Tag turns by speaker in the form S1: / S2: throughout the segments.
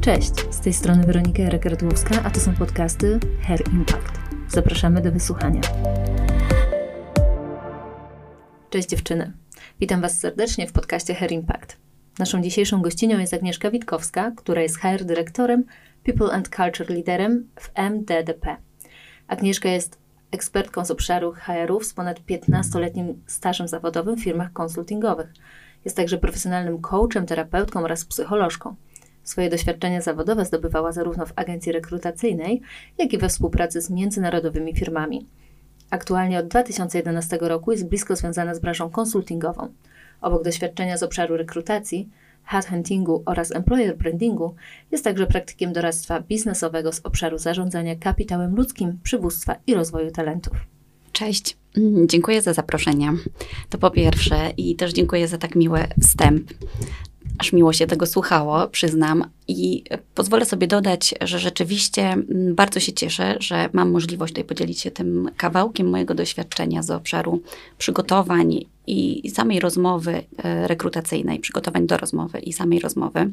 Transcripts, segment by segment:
S1: Cześć, z tej strony Weronika Jarek-Radłowska, a to są podcasty Hair Impact. Zapraszamy do wysłuchania. Cześć dziewczyny. Witam Was serdecznie w podcaście Hair Impact. Naszą dzisiejszą gościnią jest Agnieszka Witkowska, która jest HR dyrektorem, People and Culture Liderem w MDDP. Agnieszka jest ekspertką z obszaru HR-ów z ponad 15-letnim stażem zawodowym w firmach konsultingowych. Jest także profesjonalnym coachem, terapeutką oraz psycholożką. Swoje doświadczenia zawodowe zdobywała zarówno w agencji rekrutacyjnej, jak i we współpracy z międzynarodowymi firmami. Aktualnie od 2011 roku jest blisko związana z branżą konsultingową. Obok doświadczenia z obszaru rekrutacji, headhuntingu oraz employer brandingu, jest także praktykiem doradztwa biznesowego z obszaru zarządzania kapitałem ludzkim, przywództwa i rozwoju talentów.
S2: Cześć, mm, dziękuję za zaproszenie. To po pierwsze i też dziękuję za tak miły wstęp aż miło się tego słuchało, przyznam. I pozwolę sobie dodać, że rzeczywiście mm, bardzo się cieszę, że mam możliwość tutaj podzielić się tym kawałkiem mojego doświadczenia z obszaru przygotowań i samej rozmowy e, rekrutacyjnej, przygotowań do rozmowy i samej rozmowy,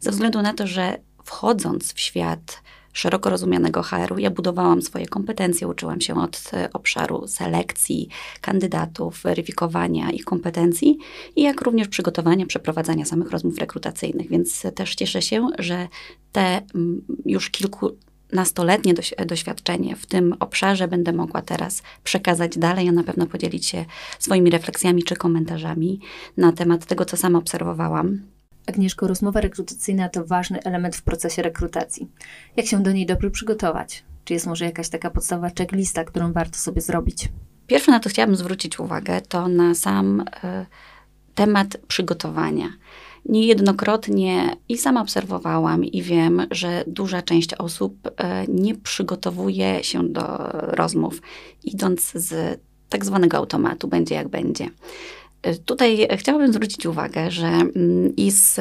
S2: ze względu na to, że wchodząc w świat szeroko rozumianego HR-u. Ja budowałam swoje kompetencje, uczyłam się od e, obszaru selekcji kandydatów, weryfikowania ich kompetencji i jak również przygotowania, przeprowadzania samych rozmów rekrutacyjnych. Więc też cieszę się, że te już kilku nastoletnie doświadczenie w tym obszarze będę mogła teraz przekazać dalej, a na pewno podzielić się swoimi refleksjami czy komentarzami na temat tego, co sama obserwowałam
S1: Agnieszko, rozmowa rekrutacyjna to ważny element w procesie rekrutacji. Jak się do niej dobrze przygotować? Czy jest może jakaś taka podstawowa checklista, którą warto sobie zrobić?
S2: Pierwsze, na to chciałabym zwrócić uwagę, to na sam y, temat przygotowania. Niejednokrotnie i sama obserwowałam i wiem, że duża część osób y, nie przygotowuje się do rozmów, idąc z tak zwanego automatu, będzie jak będzie. Tutaj chciałabym zwrócić uwagę, że mm, i z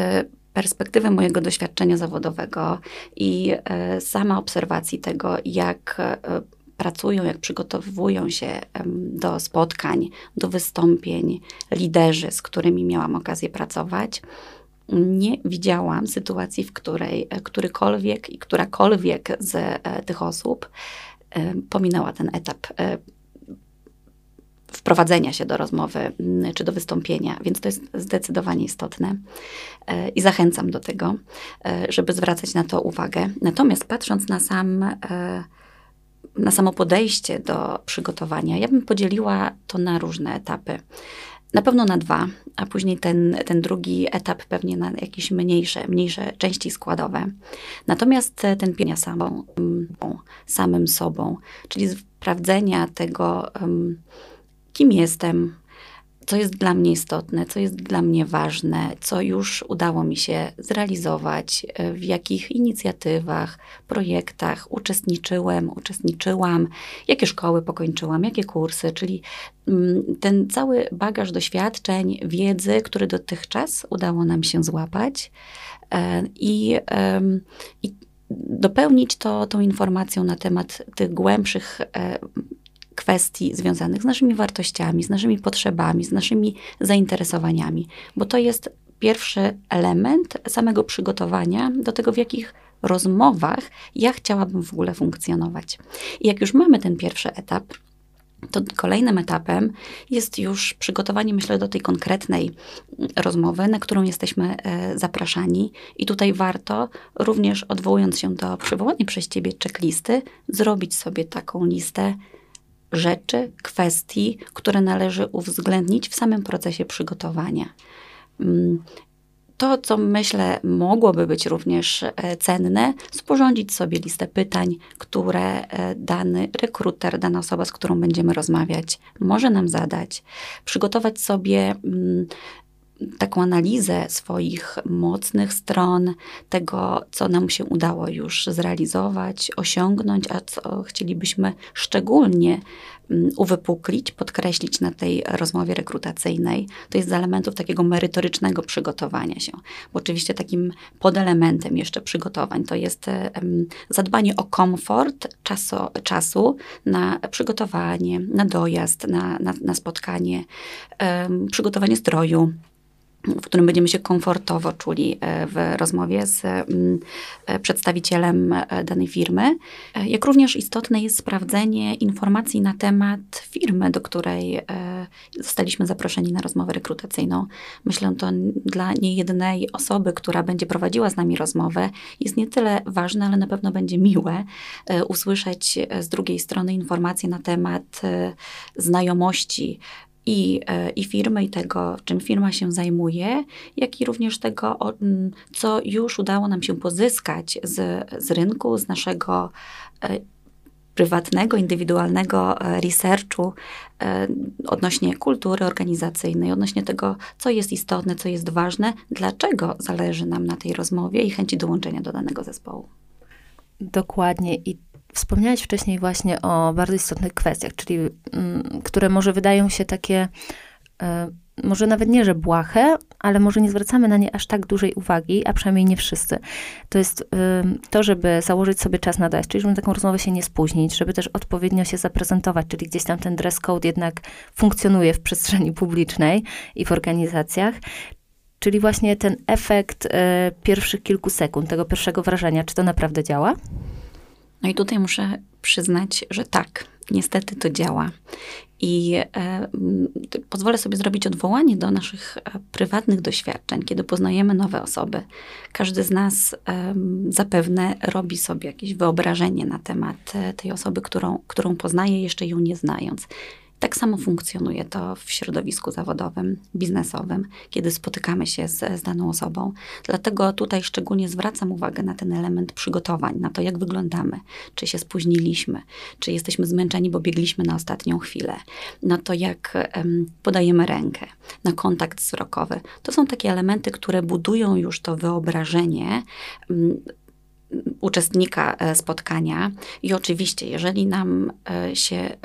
S2: perspektywy mojego doświadczenia zawodowego i e, sama obserwacji tego, jak e, pracują, jak przygotowują się do spotkań, do wystąpień liderzy, z którymi miałam okazję pracować, nie widziałam sytuacji, w której e, którykolwiek i którakolwiek z tych osób pominęła ten etap wprowadzenia się do rozmowy mm, czy do wystąpienia, więc to jest zdecydowanie istotne e, i zachęcam do tego, e, żeby zwracać na to uwagę. Natomiast patrząc na sam e, na samo podejście do przygotowania, ja bym podzieliła to na różne etapy. Na pewno na dwa, a później ten, ten drugi etap pewnie na jakieś mniejsze, mniejsze części składowe. Natomiast ten pienia samą, samym sobą, czyli sprawdzenia tego, kim jestem, co jest dla mnie istotne, co jest dla mnie ważne, co już udało mi się zrealizować, e, w jakich inicjatywach, projektach uczestniczyłem, uczestniczyłam, jakie szkoły pokończyłam, jakie kursy, czyli mm, ten cały bagaż doświadczeń, wiedzy, który dotychczas udało nam się złapać e, i, i dopełnić to tą informacją na temat tych głębszych e, kwestii związanych z naszymi wartościami, z naszymi potrzebami, z naszymi zainteresowaniami, bo to jest pierwszy element samego przygotowania do tego, w jakich rozmowach ja chciałabym w ogóle funkcjonować. I jak już mamy ten pierwszy etap, to kolejnym etapem jest już przygotowanie, myślę, do tej konkretnej rozmowy, na którą jesteśmy e, zapraszani. I tutaj warto, również odwołując się do przywołanej przez Ciebie checklisty, zrobić sobie taką listę rzeczy, kwestii, które należy uwzględnić w samym procesie przygotowania. Mm, to, co myślę mogłoby być również e, cenne, sporządzić sobie listę pytań, które e, dany rekruter, dana osoba, z którą będziemy rozmawiać, może nam zadać, przygotować sobie mm, taką analizę swoich mocnych stron, tego, co nam się udało już zrealizować, osiągnąć, a co chcielibyśmy szczególnie mm, uwypuklić, podkreślić na tej rozmowie rekrutacyjnej. To jest z elementów takiego merytorycznego przygotowania się. Bo oczywiście takim podelementem jeszcze przygotowań to jest zadbanie o komfort czasu, czasu na przygotowanie, na dojazd, na, na, na spotkanie, przygotowanie stroju, w którym będziemy się komfortowo czuli e, w rozmowie z mm, e, przedstawicielem e, danej firmy. Jak również istotne jest sprawdzenie informacji na temat firmy, do której zostaliśmy zaproszeni na rozmowę rekrutacyjną. Myślę, to dla niejednej osoby, która będzie prowadziła z nami rozmowę, jest nie tyle ważne, ale na pewno będzie miłe usłyszeć z drugiej strony informacje na temat znajomości i, e, i firmy, i tego, czym firma się zajmuje, jak i również tego, co już udało nam się pozyskać z, z rynku, z naszego e, prywatnego, indywidualnego e, researchu odnośnie kultury organizacyjnej, odnośnie tego, co jest istotne, co jest ważne, dlaczego zależy nam na tej rozmowie i chęci dołączenia do danego zespołu.
S1: Dokładnie. I Wspomniałeś wcześniej właśnie o bardzo istotnych kwestiach, czyli mm, które może wydają się takie, y, może nawet nie, że błahe, ale może nie zwracamy na nie aż tak dużej uwagi, a przynajmniej nie wszyscy. To jest y, to, żeby założyć sobie czas na dojazd, czyli żeby taką rozmowę się nie spóźnić, żeby też odpowiednio się zaprezentować, czyli gdzieś tam ten dress code jednak funkcjonuje w przestrzeni publicznej i w organizacjach. Czyli właśnie ten efekt y, pierwszych kilku sekund, tego pierwszego wrażenia, czy to naprawdę działa?
S2: No i tutaj muszę przyznać, że tak, niestety to działa. I e, pozwolę sobie zrobić odwołanie do naszych e, prywatnych doświadczeń, kiedy poznajemy nowe osoby. Każdy z nas e, zapewne robi sobie jakieś wyobrażenie na temat e, tej osoby, którą, którą poznaje, jeszcze ją nie znając. Tak samo funkcjonuje to w środowisku zawodowym, biznesowym, kiedy spotykamy się z, z daną osobą. Dlatego tutaj szczególnie zwracam uwagę na ten element przygotowań, na to, jak wyglądamy, czy się spóźniliśmy, czy jesteśmy zmęczeni, bo biegliśmy na ostatnią chwilę, na to, jak um, podajemy rękę, na kontakt wzrokowy. To są takie elementy, które budują już to wyobrażenie um, uczestnika e, spotkania. I oczywiście, jeżeli nam e, się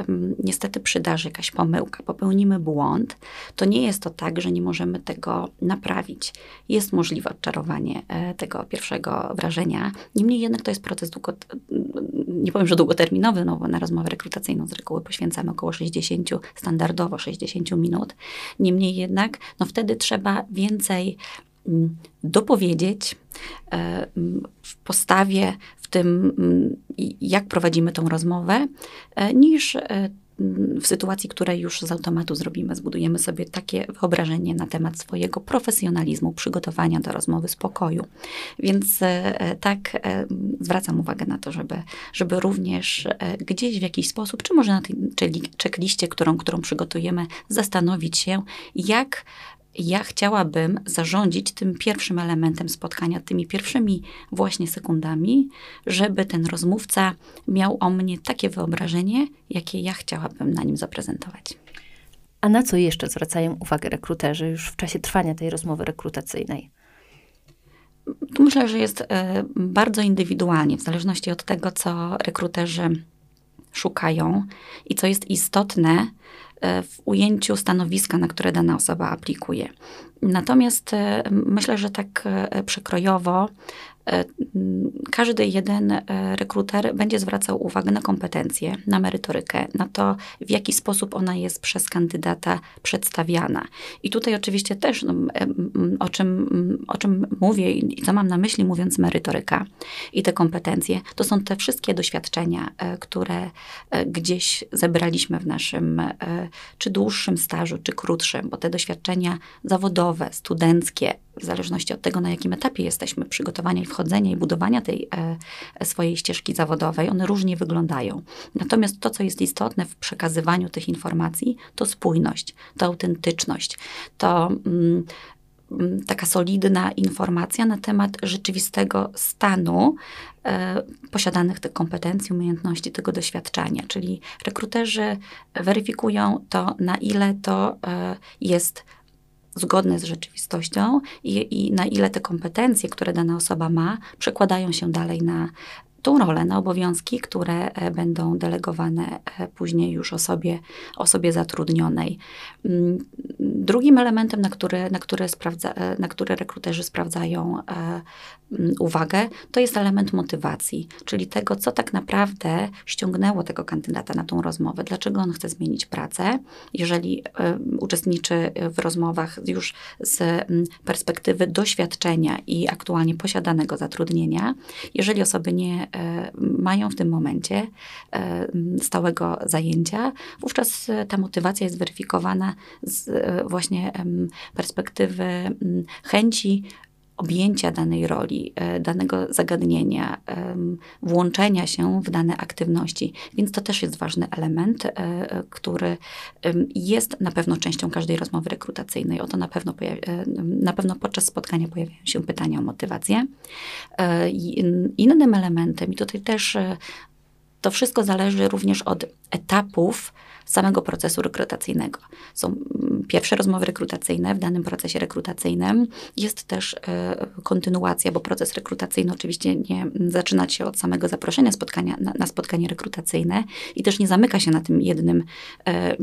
S2: niestety przydarzy jakaś pomyłka, popełnimy błąd, to nie jest to tak, że nie możemy tego naprawić. Jest możliwe odczarowanie e, tego pierwszego wrażenia. Niemniej jednak to jest proces długo, nie powiem, że długoterminowy, no bo na rozmowę rekrutacyjną z reguły poświęcamy około 60, standardowo 60 minut. Niemniej jednak, no wtedy trzeba więcej dopowiedzieć e, w postawie, w tym, jak prowadzimy tą rozmowę, e, niż e, w sytuacji, której już z automatu zrobimy, zbudujemy sobie takie wyobrażenie na temat swojego profesjonalizmu, przygotowania do rozmowy, spokoju. Więc tak zwracam uwagę na to, żeby, żeby również gdzieś w jakiś sposób, czy może na tej checkliście, którą, którą przygotujemy, zastanowić się, jak ja chciałabym zarządzić tym pierwszym elementem spotkania, tymi pierwszymi właśnie sekundami, żeby ten rozmówca miał o mnie takie wyobrażenie, jakie ja chciałabym na nim zaprezentować.
S1: A na co jeszcze zwracają uwagę rekruterzy już w czasie trwania tej rozmowy rekrutacyjnej?
S2: Tu myślę, że jest e, bardzo indywidualnie, w zależności od tego, co rekruterzy szukają i co jest istotne w ujęciu stanowiska, na które dana osoba aplikuje. Natomiast e, myślę, że tak e, przekrojowo E, każdy jeden rekruter będzie zwracał uwagę na kompetencje, na merytorykę, na to, w jaki sposób ona jest przez kandydata przedstawiana. I tutaj oczywiście też, no, o, czym, o czym mówię i co mam na myśli, mówiąc merytoryka i te kompetencje, to są te wszystkie doświadczenia, które gdzieś zebraliśmy w naszym czy dłuższym stażu, czy krótszym, bo te doświadczenia zawodowe, studenckie, w zależności od tego, na jakim etapie jesteśmy przygotowania i wchodzenia i budowania tej e, swojej ścieżki zawodowej, one różnie wyglądają. Natomiast to, co jest istotne w przekazywaniu tych informacji, to spójność, to autentyczność, to mm, mm taka solidna informacja na temat rzeczywistego stanu e, posiadanych tych kompetencji, umiejętności, tego doświadczenia. Czyli rekruterzy weryfikują to, na ile to e, jest zgodne z rzeczywistością i, i na ile te kompetencje, które dana osoba ma, przekładają się dalej na tą rolę, na obowiązki, które e, będą delegowane e, później już osobie, osobie zatrudnionej. Mm, drugim elementem, na który, na który, sprawdza, e, na który rekruterzy sprawdzają mm, uwagę, to jest element motywacji, czyli tego, co tak naprawdę ściągnęło tego kandydata na tą rozmowę, dlaczego on chce zmienić pracę, jeżeli uczestniczy w rozmowach już z mm, perspektywy doświadczenia i aktualnie posiadanego zatrudnienia. Jeżeli osoby nie mają w tym momencie e, stałego zajęcia, wówczas ta motywacja jest weryfikowana z e, właśnie perspektywy chęci objęcia danej roli, e, danego zagadnienia, włączenia się w dane aktywności. Więc to też jest ważny element, e, który jest na pewno częścią każdej rozmowy rekrutacyjnej. Oto na pewno, e, na pewno podczas spotkania pojawiają się pytania o motywację. Innym elementem, i tutaj też to wszystko zależy również od etapów, samego procesu rekrutacyjnego. Są pierwsze rozmowy rekrutacyjne w danym procesie rekrutacyjnym. Jest też e, kontynuacja, bo proces rekrutacyjny oczywiście nie zaczyna się od samego zaproszenia spotkania, na, na spotkanie rekrutacyjne i też nie zamyka się na tym jednym e,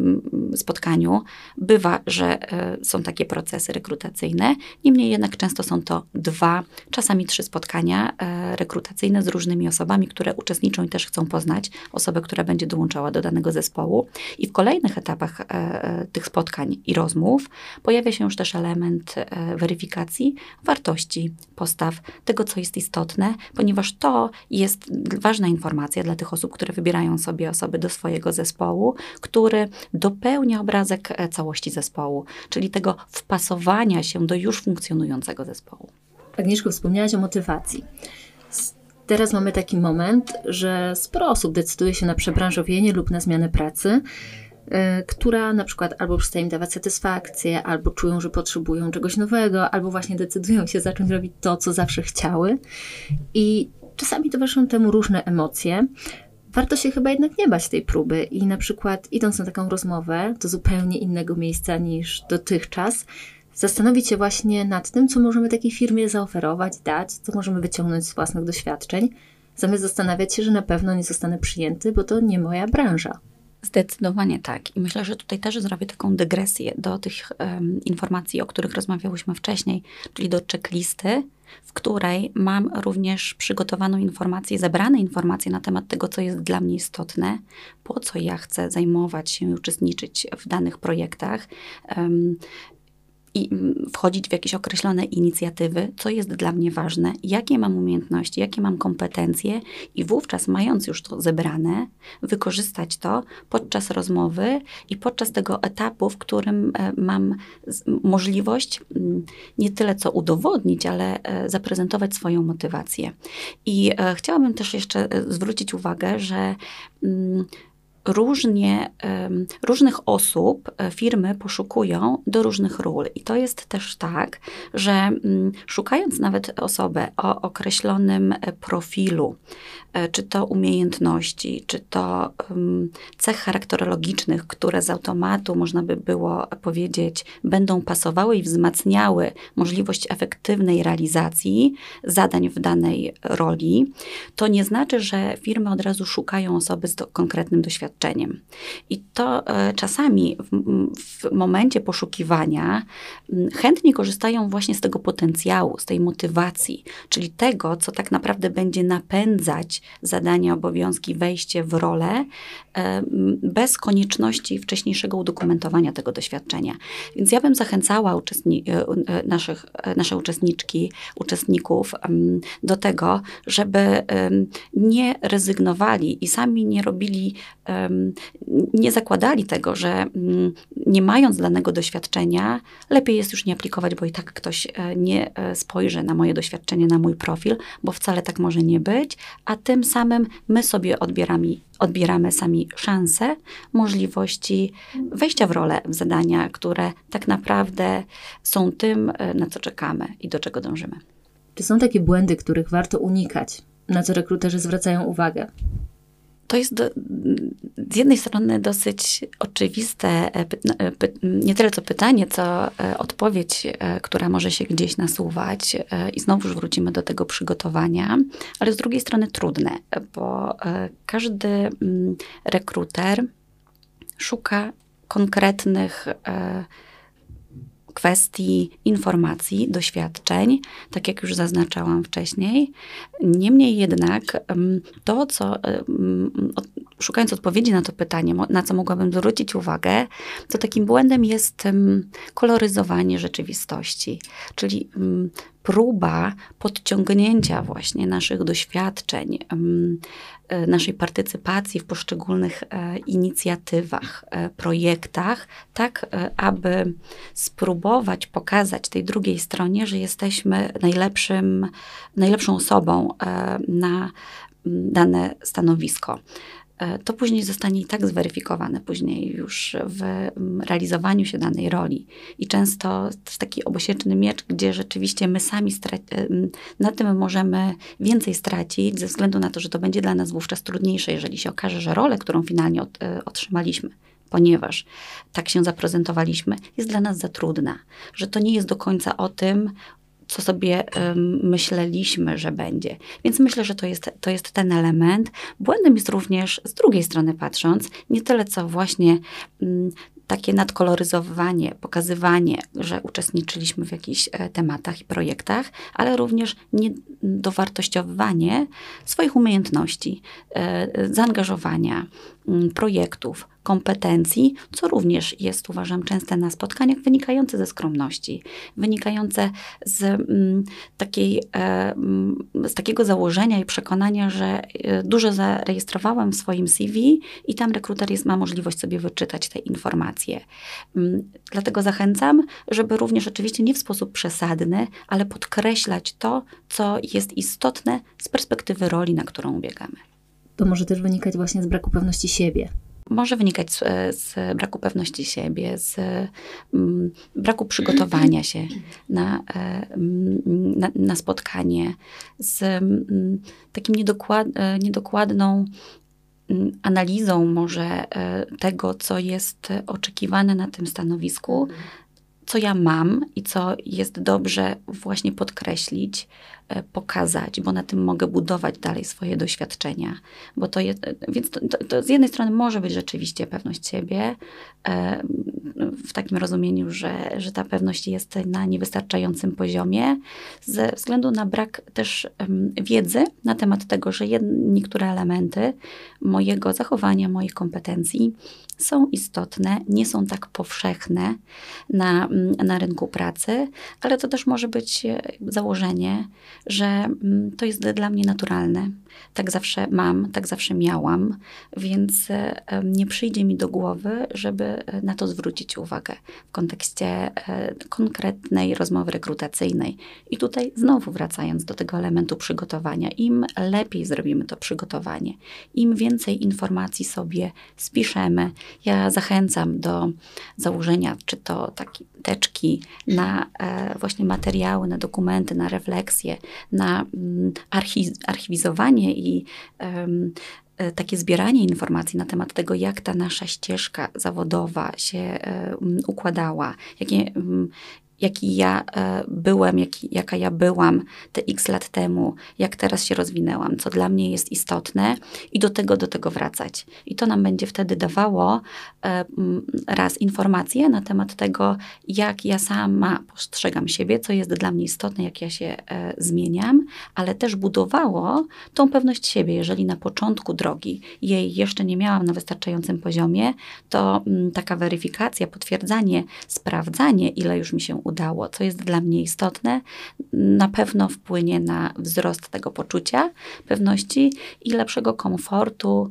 S2: spotkaniu. Bywa, że e, są takie procesy rekrutacyjne, niemniej jednak często są to dwa, czasami trzy spotkania rekrutacyjne z różnymi osobami, które uczestniczą i też chcą poznać osobę, która będzie dołączała do danego zespołu. I w kolejnych etapach tych spotkań i rozmów pojawia się już też element e, weryfikacji wartości postaw, tego, co jest istotne, ponieważ to jest ważna informacja dla tych osób, które wybierają sobie osoby do swojego zespołu, który dopełnia obrazek całości zespołu, czyli tego wpasowania się do już funkcjonującego zespołu.
S1: Agnieszko, wspomniałaś o motywacji. Teraz mamy taki moment, że sporo osób decyduje się na przebranżowienie lub na zmianę pracy, która na przykład albo przestaje im dawać satysfakcję, albo czują, że potrzebują czegoś nowego, albo właśnie decydują się zacząć robić to, co zawsze chciały. I czasami towarzyszą temu różne emocje. Warto się chyba jednak nie bać tej próby i na przykład idąc na taką rozmowę do zupełnie innego miejsca niż dotychczas, zastanowić się właśnie nad tym, co możemy takiej firmie zaoferować, dać, co możemy wyciągnąć z własnych doświadczeń, zamiast zastanawiać się, że na pewno nie zostanę przyjęty, bo to nie moja branża.
S2: Zdecydowanie tak. I myślę, że tutaj też zrobię taką dygresję do tych um, informacji, o których rozmawiałyśmy wcześniej, czyli do checklisty, w której mam również przygotowaną informację, zebrane informacje na temat tego, co jest dla mnie istotne, po co ja chcę zajmować się i uczestniczyć w danych projektach. Um, i wchodzić w jakieś określone inicjatywy, co jest dla mnie ważne, jakie mam umiejętności, jakie mam kompetencje, i wówczas, mając już to zebrane, wykorzystać to podczas rozmowy i podczas tego etapu, w którym e, mam możliwość mm, nie tyle co udowodnić, ale e, zaprezentować swoją motywację. I e, chciałabym też jeszcze zwrócić uwagę, że mm, różnie, różnych osób e, firmy poszukują do różnych ról. I to jest też tak, że mm, szukając nawet osobę o określonym e, profilu, e, czy to umiejętności, czy to cech charakterologicznych, które z automatu, można by było powiedzieć, będą pasowały i wzmacniały możliwość efektywnej realizacji zadań w danej roli, to nie znaczy, że firmy od razu szukają osoby z konkretnym doświadczeniem doświadczeniem. I to e, czasami w, w, momencie poszukiwania chętnie korzystają właśnie z tego potencjału, z tej motywacji, czyli tego, co tak naprawdę będzie napędzać zadania, obowiązki, wejście w rolę e, bez konieczności wcześniejszego udokumentowania tego doświadczenia. Więc ja bym zachęcała uczestni e, naszych, nasze uczestniczki, uczestników do tego, żeby nie rezygnowali i sami nie robili nie zakładali tego, że mm, nie mając danego doświadczenia, lepiej jest już nie aplikować, bo i tak ktoś e, nie e, spojrzy na moje doświadczenie, na mój profil, bo wcale tak może nie być, a tym samym my sobie odbieramy, odbieramy sami szanse, możliwości wejścia w rolę, w zadania, które tak naprawdę są tym, e, na co czekamy i do czego dążymy.
S1: Czy są takie błędy, których warto unikać, na co rekruterzy zwracają uwagę?
S2: To jest do, z jednej strony dosyć oczywiste, e, e, nie tyle co pytanie, co odpowiedź, która może się gdzieś nasuwać i znowu wrócimy do tego przygotowania, ale z drugiej strony trudne, bo każdy mm, rekruter szuka konkretnych kwestii informacji, doświadczeń, tak jak już zaznaczałam wcześniej. Niemniej jednak to, co szukając odpowiedzi na to pytanie, na co mogłabym zwrócić uwagę, to takim błędem jest koloryzowanie rzeczywistości, czyli próba podciągnięcia właśnie naszych doświadczeń, e, naszej partycypacji w poszczególnych e, inicjatywach, e, projektach, tak aby spróbować pokazać tej drugiej stronie, że jesteśmy najlepszym, najlepszą osobą na dane stanowisko. E, to później zostanie i tak zweryfikowane później już w realizowaniu się danej roli. I często to jest taki obosieczny miecz, gdzie rzeczywiście my sami e, na tym możemy więcej stracić, ze względu na to, że to będzie dla nas wówczas trudniejsze, jeżeli się okaże, że rolę, którą finalnie e, otrzymaliśmy, ponieważ tak się zaprezentowaliśmy, jest dla nas za trudna, że to nie jest do końca o tym, co sobie myśleliśmy, że będzie. Więc myślę, że to jest, to jest ten element. Błędem jest również, z drugiej strony patrząc, nie tyle co właśnie takie nadkoloryzowanie, pokazywanie, że uczestniczyliśmy w jakichś e, tematach i projektach, ale również niedowartościowywanie swoich umiejętności, e, zaangażowania, projektów, kompetencji, co również jest, uważam, częste na spotkaniach, wynikające ze skromności, wynikające z, mm, takiej, e, mm, z takiego założenia i przekonania, że e, dużo zarejestrowałem w swoim CV i tam rekruter jest, ma możliwość sobie wyczytać te informacje. Mm, dlatego zachęcam, żeby również oczywiście nie w sposób przesadny, ale podkreślać to, co jest istotne z perspektywy roli, na którą ubiegamy.
S1: To może też wynikać właśnie z braku pewności siebie
S2: może wynikać z, z, braku pewności siebie, z mm, braku przygotowania się na, e, mm, na, na spotkanie, z mm, takim niedokład, e, niedokładną analizą może e, tego, co jest oczekiwane na tym stanowisku, co ja mam i co jest dobrze właśnie podkreślić, E, pokazać, bo na tym mogę budować dalej swoje doświadczenia. Bo to jest, więc to, to, to z jednej strony może być rzeczywiście pewność siebie, e, w takim rozumieniu, że, że ta pewność jest na niewystarczającym poziomie, ze względu na brak też wiedzy na temat tego, że niektóre elementy mojego zachowania, moich kompetencji są istotne, nie są tak powszechne na, na rynku pracy, ale to też może być e, założenie, że mm, to jest dla mnie naturalne. Tak zawsze mam, tak zawsze miałam, więc e, nie przyjdzie mi do głowy, żeby e, na to zwrócić uwagę w kontekście e, konkretnej rozmowy rekrutacyjnej. I tutaj znowu wracając do tego elementu przygotowania, im lepiej zrobimy to przygotowanie, im więcej informacji sobie spiszemy. Ja zachęcam do założenia, czy to takie teczki na właśnie materiały, na dokumenty, na refleksje, na mm, archiwizowanie i e, takie zbieranie informacji na temat tego, jak ta nasza ścieżka zawodowa się układała, jakie, jaki ja e, byłem, jaki, jaka ja byłam te x lat temu, jak teraz się rozwinęłam, co dla mnie jest istotne i do tego, do tego wracać. I to nam będzie wtedy dawało e, raz informacje na temat tego, jak ja sama postrzegam siebie, co jest dla mnie istotne, jak ja się e, zmieniam, ale też budowało tą pewność siebie. Jeżeli na początku drogi jej jeszcze nie miałam na wystarczającym poziomie, to taka weryfikacja, potwierdzanie, sprawdzanie, ile już mi się udało, udało, co jest dla mnie istotne, na pewno wpłynie na wzrost tego poczucia pewności i lepszego komfortu,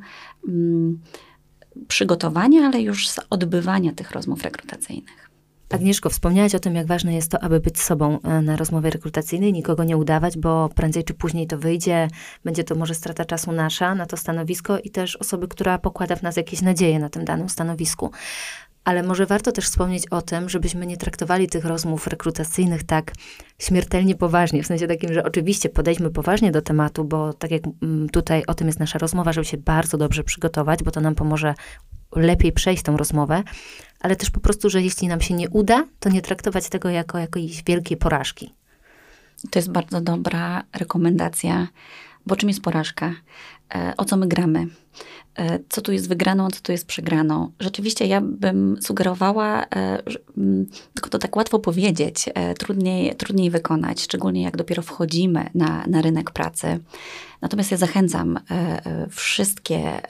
S2: mm, przygotowania, ale już z odbywania tych rozmów rekrutacyjnych.
S1: Agnieszko, wspomniałaś o tym, jak ważne jest to, aby być sobą e, na rozmowie rekrutacyjnej, nikogo nie udawać, bo prędzej czy później to wyjdzie, będzie to może strata czasu nasza na to stanowisko i też osoby, która pokłada w nas jakieś nadzieje na tym danym stanowisku. Ale może warto też wspomnieć o tym, żebyśmy nie traktowali tych rozmów rekrutacyjnych tak śmiertelnie poważnie, w sensie takim, że oczywiście podejdźmy poważnie do tematu, bo tak jak mm, tutaj o tym jest nasza rozmowa, żeby się bardzo dobrze przygotować, bo to nam pomoże lepiej przejść tą rozmowę, ale też po prostu, że jeśli nam się nie uda, to nie traktować tego jako jakiejś wielkiej porażki.
S2: To jest bardzo dobra rekomendacja, bo czym jest porażka? E, o co my gramy? E, co tu jest wygraną, co tu jest przegraną. Rzeczywiście ja bym sugerowała, e, mm, tylko to tak łatwo powiedzieć, trudniej, trudniej wykonać, szczególnie jak dopiero wchodzimy na, na rynek pracy. Natomiast ja zachęcam wszystkie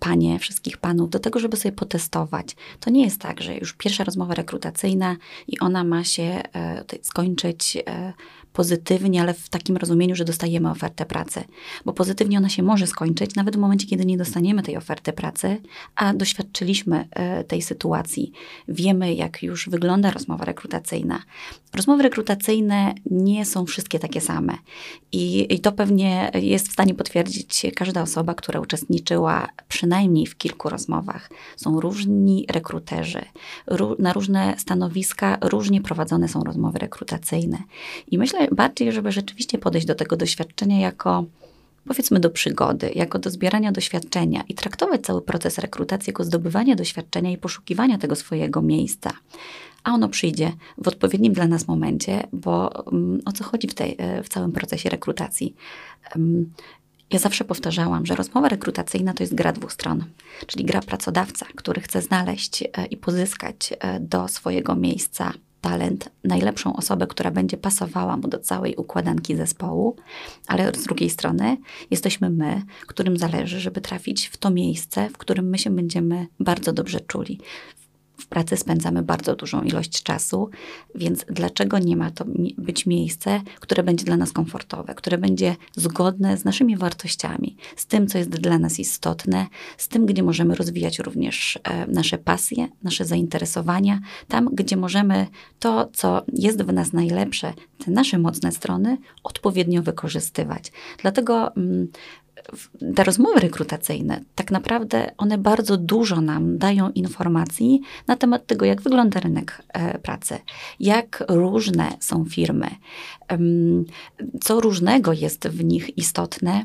S2: panie, wszystkich panów do tego, żeby sobie potestować. To nie jest tak, że już pierwsza rozmowa rekrutacyjna i ona ma się skończyć pozytywnie, ale w takim rozumieniu, że dostajemy ofertę pracy. Bo pozytywnie ona się może skończyć nawet w momencie, kiedy nie dostaniemy tej oferty pracy, a doświadczyliśmy e, tej sytuacji. Wiemy, jak już wygląda rozmowa rekrutacyjna. Rozmowy rekrutacyjne nie są wszystkie takie same. I, I, to pewnie jest w stanie potwierdzić każda osoba, która uczestniczyła przynajmniej w kilku rozmowach. Są różni rekruterzy. Ró na różne stanowiska różnie prowadzone są rozmowy rekrutacyjne. I myślę bardziej, żeby rzeczywiście podejść do tego doświadczenia jako powiedzmy do przygody, jako do zbierania doświadczenia i traktować cały proces rekrutacji jako zdobywania doświadczenia i poszukiwania tego swojego miejsca. A ono przyjdzie w odpowiednim dla nas momencie, bo um, o co chodzi w, tej, e, w całym procesie rekrutacji? Um, ja zawsze powtarzałam, że rozmowa rekrutacyjna to jest gra dwóch stron, czyli gra pracodawca, który chce znaleźć e, i pozyskać e, do swojego miejsca talent, najlepszą osobę, która będzie pasowała mu do całej układanki zespołu, ale z drugiej strony jesteśmy my, którym zależy, żeby trafić w to miejsce, w którym my się będziemy bardzo dobrze czuli w pracy spędzamy bardzo dużą ilość czasu, więc dlaczego nie ma to być miejsce, które będzie dla nas komfortowe, które będzie zgodne z naszymi wartościami, z tym, co jest dla nas istotne, z tym, gdzie możemy rozwijać również e, nasze pasje, nasze zainteresowania, tam, gdzie możemy to, co jest w nas najlepsze, te nasze mocne strony, odpowiednio wykorzystywać. Dlatego mm, te rozmowy rekrutacyjne, tak naprawdę one bardzo dużo nam dają informacji na temat tego, jak wygląda rynek e, pracy, jak różne są firmy, co różnego jest w nich istotne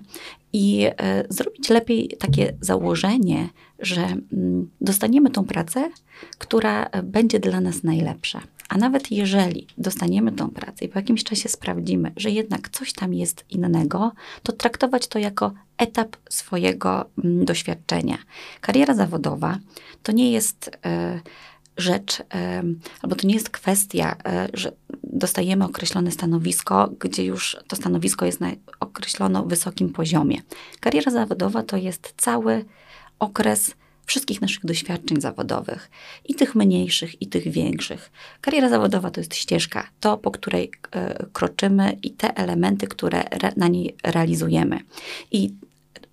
S2: i e, zrobić lepiej takie założenie, że mm, dostaniemy tą pracę, która będzie dla nas najlepsza. A nawet jeżeli dostaniemy tą pracę i po jakimś czasie sprawdzimy, że jednak coś tam jest innego, to traktować to jako etap swojego mm, doświadczenia. Kariera zawodowa to nie jest e, rzecz, e, albo to nie jest kwestia, e, że dostajemy określone stanowisko, gdzie już to stanowisko jest na określono wysokim poziomie. Kariera zawodowa to jest cały okres wszystkich naszych doświadczeń zawodowych, i tych mniejszych, i tych większych. Kariera zawodowa to jest ścieżka, to po której e, kroczymy i te elementy, które re, na niej realizujemy. I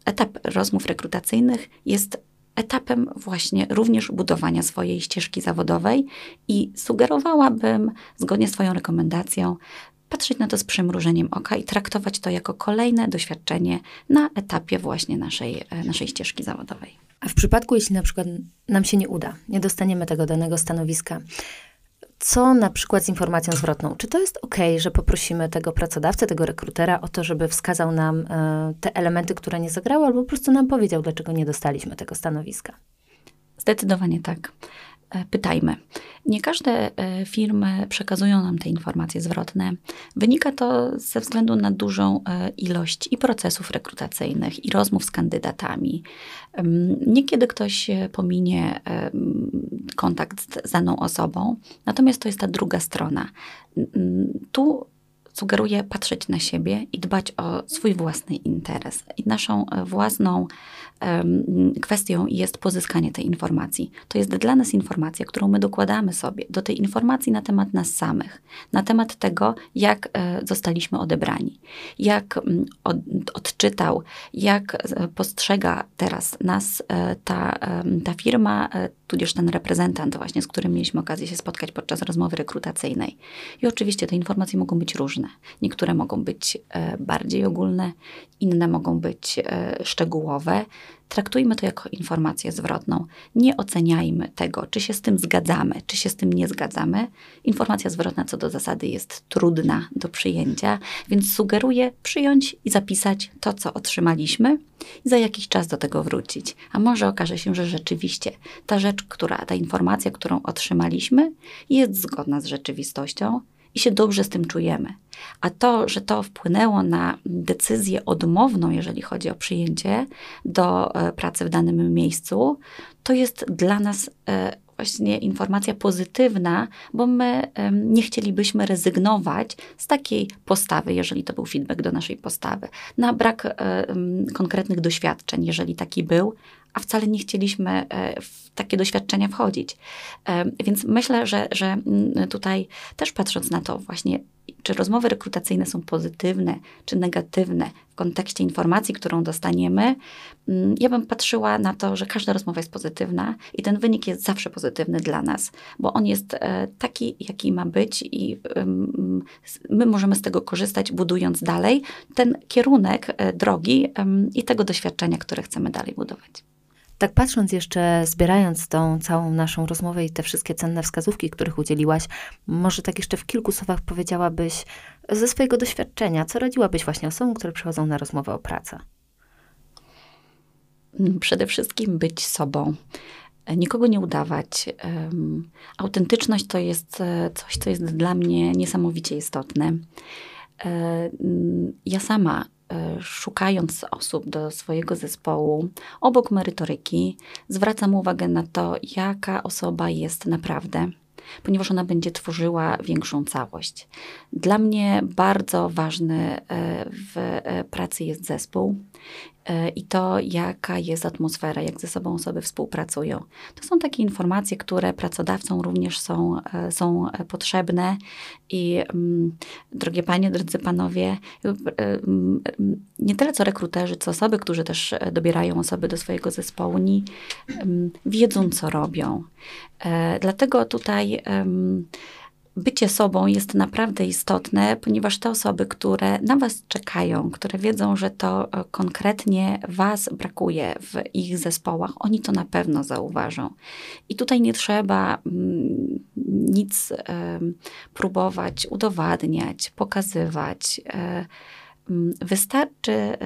S2: etap rozmów rekrutacyjnych jest etapem właśnie również budowania swojej ścieżki zawodowej i sugerowałabym, zgodnie z Twoją rekomendacją, patrzeć na to z przymrużeniem oka i traktować to jako kolejne doświadczenie na etapie właśnie naszej, e, naszej ścieżki zawodowej.
S1: A w przypadku, jeśli na przykład nam się nie uda, nie dostaniemy tego danego stanowiska, co na przykład z informacją zwrotną? Czy to jest ok, że poprosimy tego pracodawcę, tego rekrutera o to, żeby wskazał nam e, te elementy, które nie zagrały, albo po prostu nam powiedział, dlaczego nie dostaliśmy tego stanowiska?
S2: Zdecydowanie tak. E, pytajmy. Nie każde e, firmy przekazują nam te informacje zwrotne. Wynika to ze względu na dużą e, ilość i procesów rekrutacyjnych, i rozmów z kandydatami. Niekiedy ktoś pominie kontakt z daną osobą, natomiast to jest ta druga strona. Tu sugeruję patrzeć na siebie i dbać o swój własny interes. I naszą własną kwestią jest pozyskanie tej informacji. To jest dla nas informacja, którą my dokładamy sobie do tej informacji na temat nas samych, na temat tego, jak e, zostaliśmy odebrani, jak odczytał, jak e, postrzega teraz nas e, ta, ta firma, tudzież ten reprezentant właśnie, z którym mieliśmy okazję się spotkać podczas rozmowy rekrutacyjnej. I oczywiście te informacje mogą być różne. Niektóre mogą być bardziej ogólne, inne mogą być szczegółowe. Traktujmy to jako informację zwrotną. Nie oceniajmy tego, czy się z tym zgadzamy, czy się z tym nie zgadzamy. Informacja zwrotna co do zasady jest trudna do przyjęcia, więc sugeruję przyjąć i zapisać to, co otrzymaliśmy i za jakiś czas do tego wrócić. A może okaże się, że rzeczywiście ta rzecz, która, ta informacja, którą otrzymaliśmy, jest zgodna z rzeczywistością i się dobrze z tym czujemy. A to, że to wpłynęło na decyzję odmowną, jeżeli chodzi o przyjęcie do e, pracy w danym miejscu, to jest dla nas e, właśnie informacja pozytywna, bo my nie chcielibyśmy rezygnować z takiej postawy, jeżeli to był feedback do naszej postawy, na brak e, konkretnych doświadczeń, jeżeli taki był, a wcale nie chcieliśmy e, w takie doświadczenia wchodzić. E, więc myślę, że, że mm, tutaj też patrząc na to właśnie, czy rozmowy rekrutacyjne są pozytywne, czy negatywne w kontekście informacji, którą dostaniemy, mm, ja bym patrzyła na to, że każda rozmowa jest pozytywna i ten wynik jest zawsze pozytywny dla nas, bo on jest e, taki, jaki ma być i my możemy z tego korzystać, budując dalej ten kierunek drogi i tego doświadczenia, które chcemy dalej budować.
S1: Tak patrząc jeszcze, zbierając tą całą naszą rozmowę i te wszystkie cenne wskazówki, których udzieliłaś, może tak jeszcze w kilku słowach powiedziałabyś ze swojego doświadczenia, co radziłabyś właśnie osobom, które przychodzą na rozmowę o pracę?
S2: Mm, przede wszystkim być sobą. Nikogo nie udawać. Autentyczność to jest e, coś, co jest dla mnie niesamowicie istotne. E, mm, ja sama E, szukając osób do swojego zespołu, obok merytoryki, zwracam uwagę na to, jaka osoba jest naprawdę, ponieważ ona będzie tworzyła większą całość. Dla mnie bardzo ważny e, w e, pracy jest zespół i to, jaka jest atmosfera, jak ze sobą osoby współpracują. To są takie informacje, które pracodawcom również są, e, są e, potrzebne. I mm, drogie panie, drodzy panowie, nie tyle co rekruterzy, co osoby, którzy też dobierają osoby do swojego zespołu, nie wiedzą, co robią. Dlatego tutaj bycie sobą jest naprawdę istotne, ponieważ te osoby, które na Was czekają, które wiedzą, że to e, konkretnie Was brakuje w ich zespołach, oni to na pewno zauważą. I tutaj nie trzeba mm, nic próbować udowadniać, pokazywać. E, Mm, wystarczy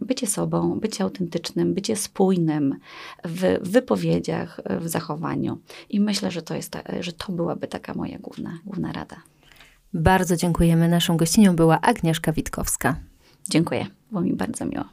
S2: bycie sobą, bycie autentycznym, bycie spójnym w wypowiedziach, w zachowaniu. I myślę, że to, jest, że to byłaby taka moja główna, główna rada.
S1: Bardzo dziękujemy. Naszą gościnią była Agnieszka Witkowska.
S2: Dziękuję, było mi bardzo miło.